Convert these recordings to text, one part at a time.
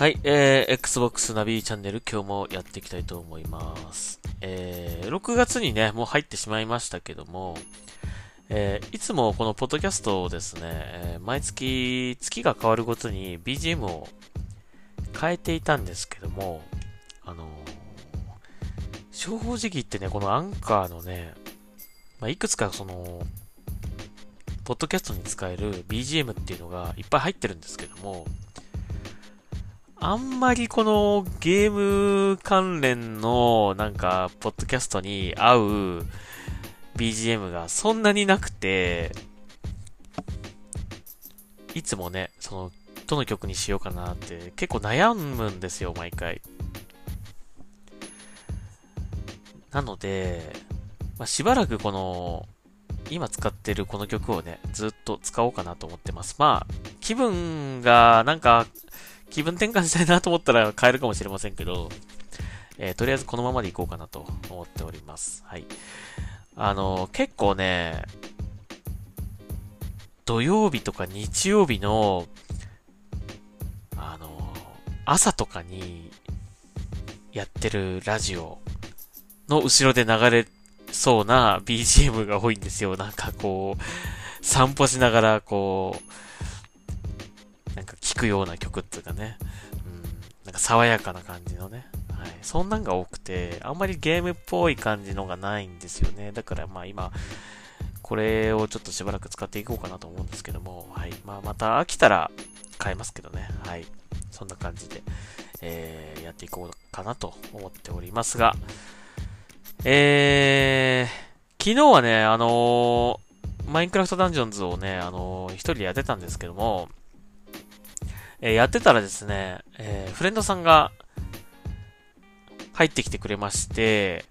はい、えー、Xbox ナビチャンネル今日もやっていきたいと思います。えー、6月にね、もう入ってしまいましたけども、えー、いつもこのポッドキャストをですね、えー毎月、月が変わるごとに BGM を変えていたんですけども、あのー正直言ってね、このアンカーのね、まあ、いくつかその、ポッドキャストに使える BGM っていうのがいっぱい入ってるんですけども、あんまりこのゲーム関連のなんか、ポッドキャストに合う BGM がそんなになくて、いつもね、その、どの曲にしようかなって結構悩むんですよ、毎回。なので、まあ、しばらくこの、今使ってるこの曲をね、ずっと使おうかなと思ってます。まあ、気分がなんか、気分転換したいなと思ったら変えるかもしれませんけど、えーとりあえずこのままでいこうかなと思っております。はい。あの結構ね、土曜日とか日曜日の、あの朝とかにやってるラジオの後ろで流れそうな BGM が多いんですよ。なんかこう、散歩しながらこう、なんか聴くような曲っていうかね、うん、なんか爽やかな感じのね、はい。そんなんが多くて、あんまりゲームっぽい感じのがないんですよね。だからまあ今、これをちょっとしばらく使っていこうかなと思うんですけども、はい。まあまた飽きたら変えますけどね、はい。そんな感じで、えー、やっていこうかなと思っておりますが、えー、昨日はね、あのーマインクラフトダンジョンズをね、あのー一人でやってたんですけども、えーやってたらですね、えーフレンドさんが入ってきてくれまして、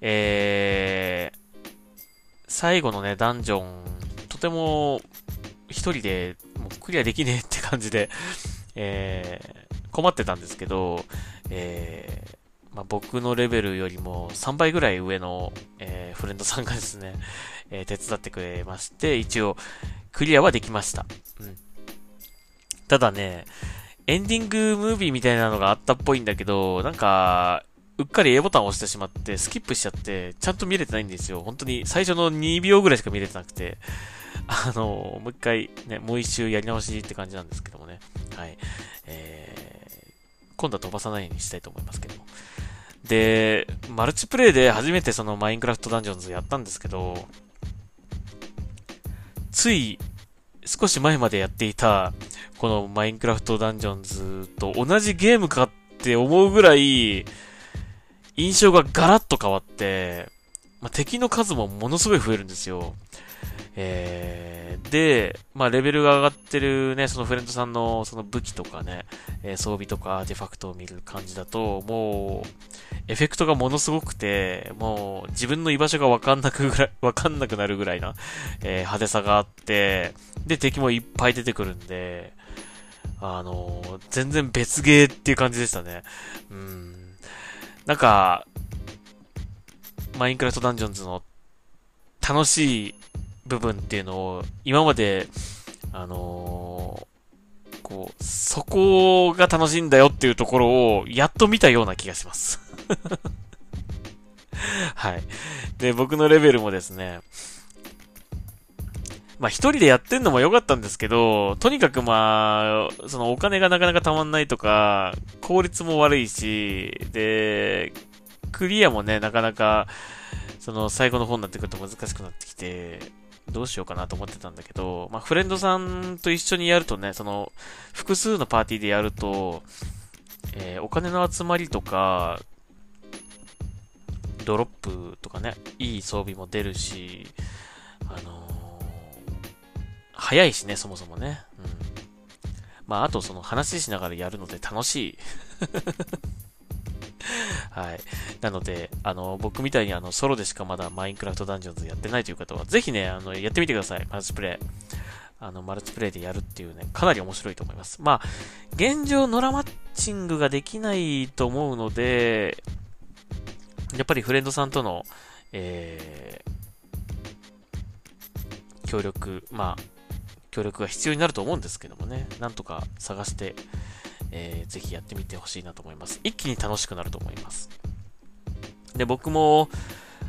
えー最後のね、ダンジョン、とても一人でもうクリアできねえって感じで、えー困ってたんですけど、えーまあ、僕のレベルよりも3倍ぐらい上の、えーフレンドさんがですね、えー手伝ってくれまして、一応クリアはできました。うん。ただね、エンディングムービーみたいなのがあったっぽいんだけど、なんか、うっかり A ボタンを押してしまって、スキップしちゃって、ちゃんと見れてないんですよ。本当に最初の2秒ぐらいしか見れてなくて、あの、もう一回ね、もう一周やり直しって感じなんですけどもね。はい。えー、今度は飛ばさないようにしたいと思いますけども。で、マルチプレイで初めてそのマインクラフトダンジョンズやったんですけど、つい少し前までやっていた、このマインクラフトダンジョンズと同じゲームかって思うぐらい、印象がガラッと変わって、まあ、敵の数もものすごい増えるんですよ。えー、で、まあ、レベルが上がってるね、そのフレンドさんのその武器とかね、えー装備とかアーティファクトを見る感じだと、もう、エフェクトがものすごくて、もう自分の居場所がわかんなくぐらい、わかんなくなるぐらいな、えー派手さがあって、で、敵もいっぱい出てくるんで、あのー全然別ゲーっていう感じでしたね。うん。なんか、 Minecraft Dungeons の楽しい部分っていうのを、今まで、あのーこう、そこが楽しいんだよっていうところを、やっと見たような気がします。はい。で、僕のレベルもですね、まあ一人でやってんのも良かったんですけど、とにかくまあ、そのお金がなかなかたまんないとか、効率も悪いし、で、クリアもね、なかなか、その最後の方になってくると難しくなってきて、どうしようかなと思ってたんだけど、まあフレンドさんと一緒にやるとね、その、複数のパーティーでやると、えーお金の集まりとか、ドロップとかね、いい装備も出るし、あのー早いしね、そもそもね。うん。まあ、あとその話しながらやるので楽しい。はい。なので、あの、僕みたいにあの、ソロでしかまだマインクラフトダンジョンズやってないという方は、ぜひね、あの、やってみてください。マルチプレイ。あの、マルチプレイでやるっていうね、かなり面白いと思います。まあ、現状、ノラマッチングができないと思うので、やっぱりフレンドさんとの、えー、協力、まあ、協力が必要になると思うんですけどもね、なんとか探して、えー、ぜひやってみてほしいなと思います。一気に楽しくなると思います。で、僕も、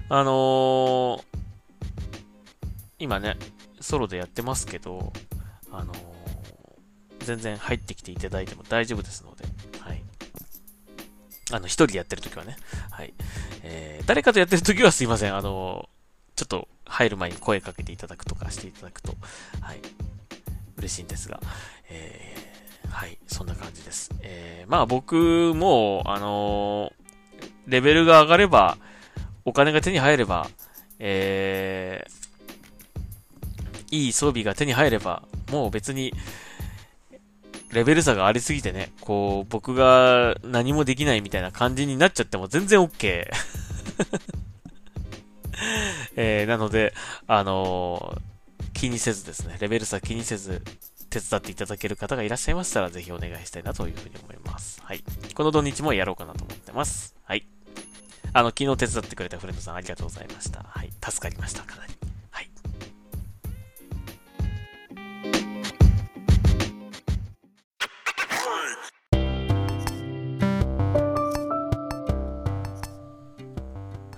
あのー、今ね、ソロでやってますけど、あのー、全然入ってきていただいても大丈夫ですので、はい。あの、一人でやってるときはね、はい。えー、誰かとやってるときはすいません、あの、ちょっと入る前に声かけていただくとかしていただくと、はい。嬉しいんですが、えー、はい、そんな感じです。えー、まあ僕も、あのー、レベルが上がれば、お金が手に入れば、えー、いい装備が手に入れば、もう別に、レベル差がありすぎてね、こう、僕が何もできないみたいな感じになっちゃっても全然 OK えー、なので、あのー、気にせずですね、レベル差気にせず、手伝っていただける方がいらっしゃいましたら、ぜひお願いしたいなというふうに思います。はい。この土日もやろうかなと思ってます。はい。あの、昨日手伝ってくれたフレンドさんありがとうございました。はい。助かりました、かなり。はい。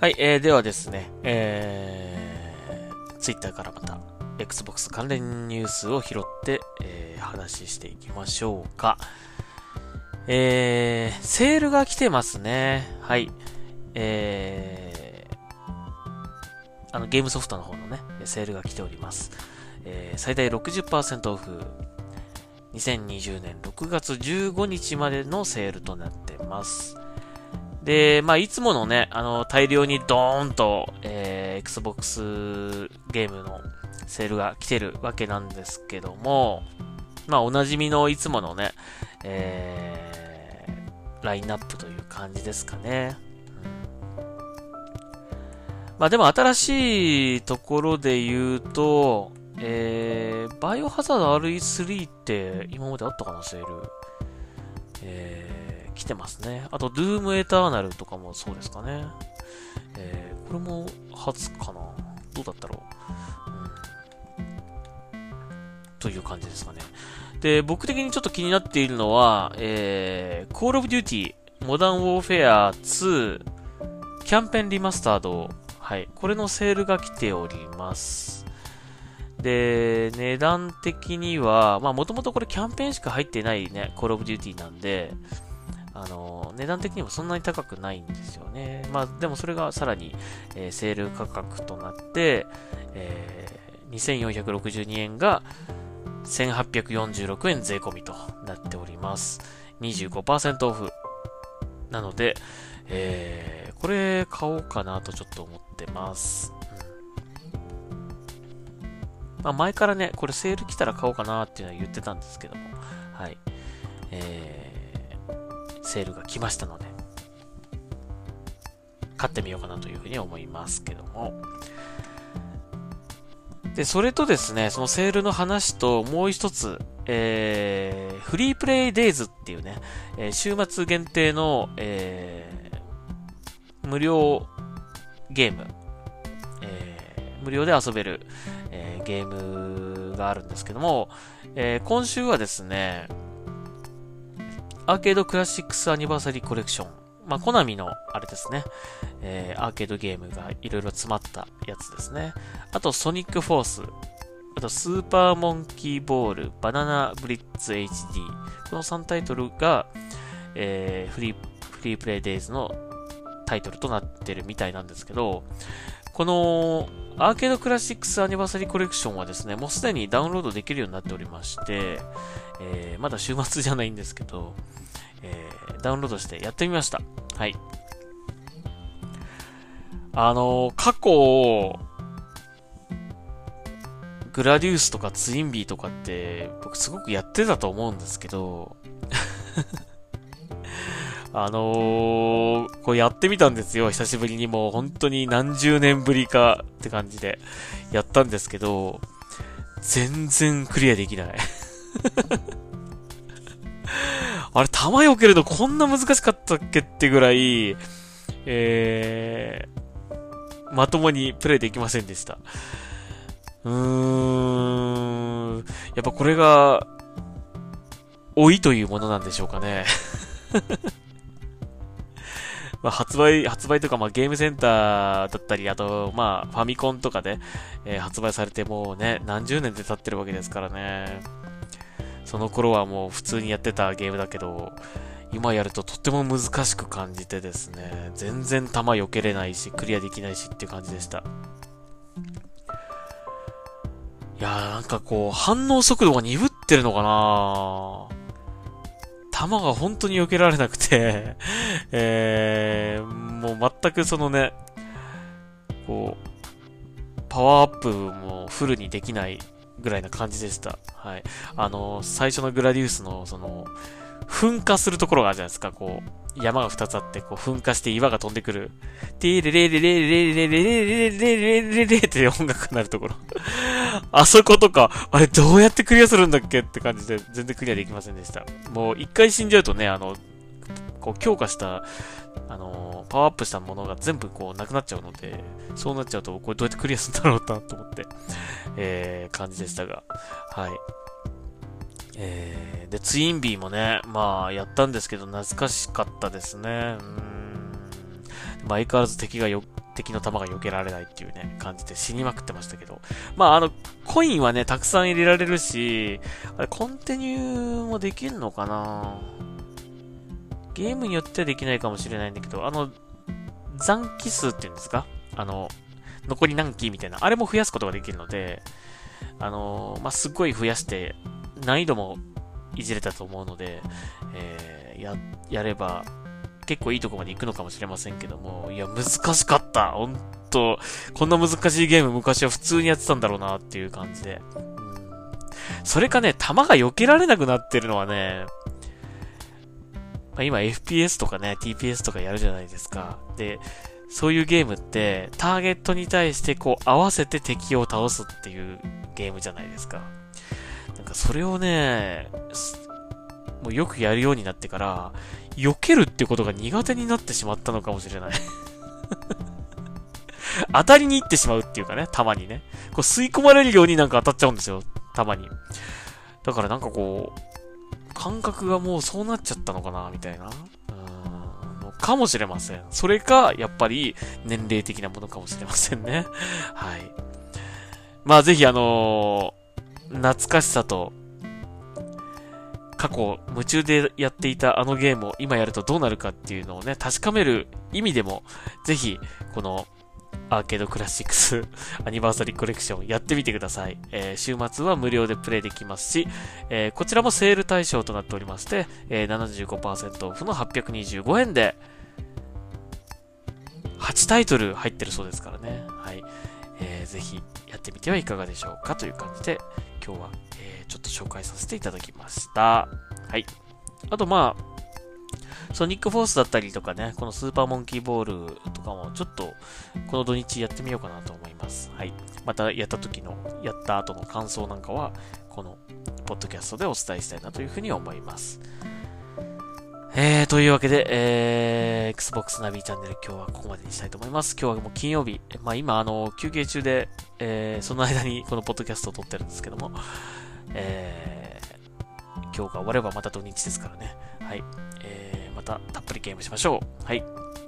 はい、えー、ではですね、えー、ツイッターからまた Xbox 関連ニュースを拾って、話していきましょうか。えー、セールが来てますね。はい。えー、あの、ゲームソフトの方のね、セールが来ております。えー、最大60%オフ。2020年6月15日までのセールとなってます。で、まあ、いつものね、あの、大量にドーンと、えー、Xbox ゲームのセールが来てるわけなんですけども、まあおなじみのいつものね、えー、ラインナップという感じですかね。うん、まあでも新しいところで言うと、えー、バイオハザード RE3 って今まであったかな、セール。えー、来てますね。あと、ドゥームエターナルとかもそうですかね。えー、これも初かな。どうだったろう。という感じですかね。で、僕的にちょっと気になっているのは、えー、Call of Duty Modern Warfare 2キャンペーンリマスタード。はい。これのセールが来ております。で、値段的には、まあもともとこれキャンペーンしか入ってないね、Call of Duty なんで、あの、値段的にもそんなに高くないんですよね。まあでもそれがさらに、えー、セール価格となって、えー、2462円が1846円税込みとなっております。25%オフ。なので、えー、これ買おうかなとちょっと思ってます。うん、まあ、前からね、これセール来たら買おうかなっていうのは言ってたんですけども、はい。えー、セールが来ましたので、買ってみようかなというふうに思いますけども、で、それとですね、そのセールの話ともう一つ、えー、フリープレイデイズっていうね、えー、週末限定の、えー、無料ゲーム、えー、無料で遊べる、えー、ゲームがあるんですけども、えー、今週はですね、アーケードクラシックスアニバーサリーコレクションまあ、コナミの、あれですね、えー、アーケードゲームがいろいろ詰まったやつですね。あと、ソニックフォース。あと、スーパーモンキーボール、バナナブリッツ HD。この3タイトルが、えー、フリー、フリープレイデイズのタイトルとなってるみたいなんですけど、このアーケードクラシックスアニバーサリーコレクションはですね、もうすでにダウンロードできるようになっておりまして、えー、まだ週末じゃないんですけど、えー、ダウンロードしてやってみました。はい。あの、過去、グラディウスとかツインビーとかって、僕すごくやってたと思うんですけど、あのー、こうやってみたんですよ。久しぶりにもう本当に何十年ぶりかって感じでやったんですけど、全然クリアできない あれ、弾よけるのこんな難しかったっけってぐらい、えー、まともにプレイできませんでした。うーん、やっぱこれが、老いというものなんでしょうかね。まあ、発売、発売とか、まあ、ゲームセンターだったり、あと、まあ、ファミコンとかで、えー、発売されてもうね、何十年で経ってるわけですからね。その頃はもう普通にやってたゲームだけど、今やるととっても難しく感じてですね、全然弾避けれないし、クリアできないしっていう感じでした。いやーなんかこう、反応速度が鈍ってるのかな弾が本当に避けられなくて えー、もう全くそのね、こう、パワーアップもフルにできないぐらいな感じでした。はい。あの、最初のグラディウスの、その、噴火するところがあるじゃないですか、こう、山が2つあって、こう、噴火して岩が飛んでくる。ティーレレレレレレレレレレレレレレって音楽になるところ。あそことか、あれどうやってクリアするんだっけって感じで全然クリアできませんでした。もう一回死んじゃうとね、あの、こう強化した、あのパワーアップしたものが全部こうなくなっちゃうので、そうなっちゃうと、これどうやってクリアするんだろうなと思って、えー、感じでしたが、はい。えー、で、ツインビーもね、まあ、やったんですけど、懐かしかったですね。うん。相変わらず敵がよ、敵の弾が避けられないっていうね、感じで死にまくってましたけど。まあ、あの、コインはね、たくさん入れられるし、あれ、コンティニューもできるのかなゲームによってはできないかもしれないんだけど、あの、残機数っていうんですか？あの、残り何機みたいな、あれも増やすことができるので、あのまあ、すっごい増やして、難易度もいじれたと思うので、えー、や、やれば、結構いいとこまで行くのかもしれませんけども、いや、難しかった。ほんと、こんな難しいゲーム昔は普通にやってたんだろうなっていう感じで。それかね、弾が避けられなくなってるのはね、まあ、今 FPS とかね、TPS とかやるじゃないですか。で、そういうゲームって、ターゲットに対してこう合わせて敵を倒すっていうゲームじゃないですか。なんかそれをね、もうよくやるようになってから、避けるってことが苦手になってしまったのかもしれない 当たりに行ってしまうっていうかね、たまにね。こう吸い込まれるようになんか当たっちゃうんですよ、たまに。だからなんかこう、感覚がもうそうなっちゃったのかな、みたいな。かもしれません。それか、やっぱり年齢的なものかもしれませんね。はい。まあぜひあの懐かしさと、過去夢中でやっていたあのゲームを今やるとどうなるかっていうのをね、確かめる意味でも、ぜひ、このアーケードクラシックス アニバーサリーコレクションやってみてください。えー、週末は無料でプレイできますし、えー、こちらもセール対象となっておりまして、えー、75%オフの825円で、8タイトル入ってるそうですからね。はい。えー、ぜひやってみてはいかがでしょうかという感じで、今日は、えー、ちょっと紹介させていただきました。はい。あと、まあ、ソニックフォースだったりとかね、このスーパーモンキーボールとかもちょっとこの土日やってみようかなと思います。はい。またやった時の、やった後の感想なんかは、このポッドキャストでお伝えしたいなというふうに思います。えー、というわけで、えー、Xbox ナビチャンネル今日はここまでにしたいと思います。今日はもう金曜日。まあ今、あの、休憩中で、えー、その間にこのポッドキャストを撮ってるんですけども、えー、今日が終わればまた土日ですからね。はい。たたっぷりゲームしましょう。はい。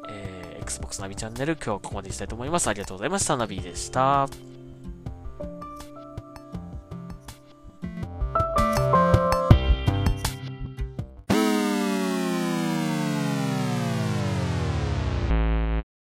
えー、Xbox ナビチャンネル今日はここまでにしたいと思います。ありがとうございました。ナビでした。